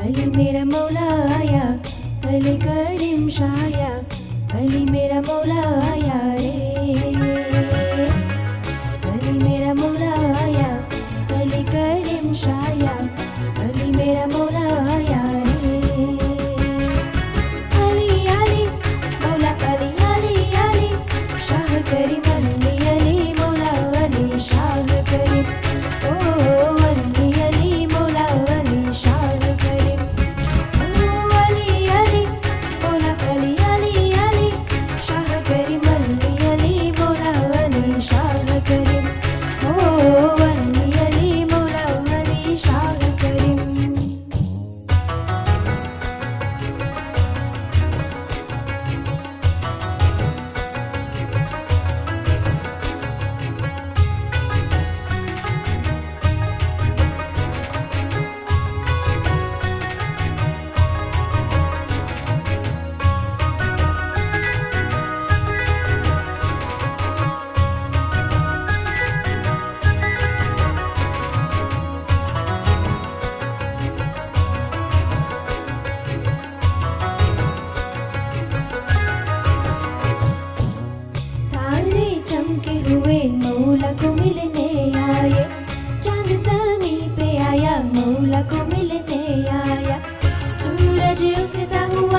अलि मेरा मौलाया अौलाया मिलने आए चंद जमी पे आया मौला को मिलने आया। सूरज उठता हुआ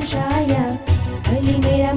Jaya, Ali Mera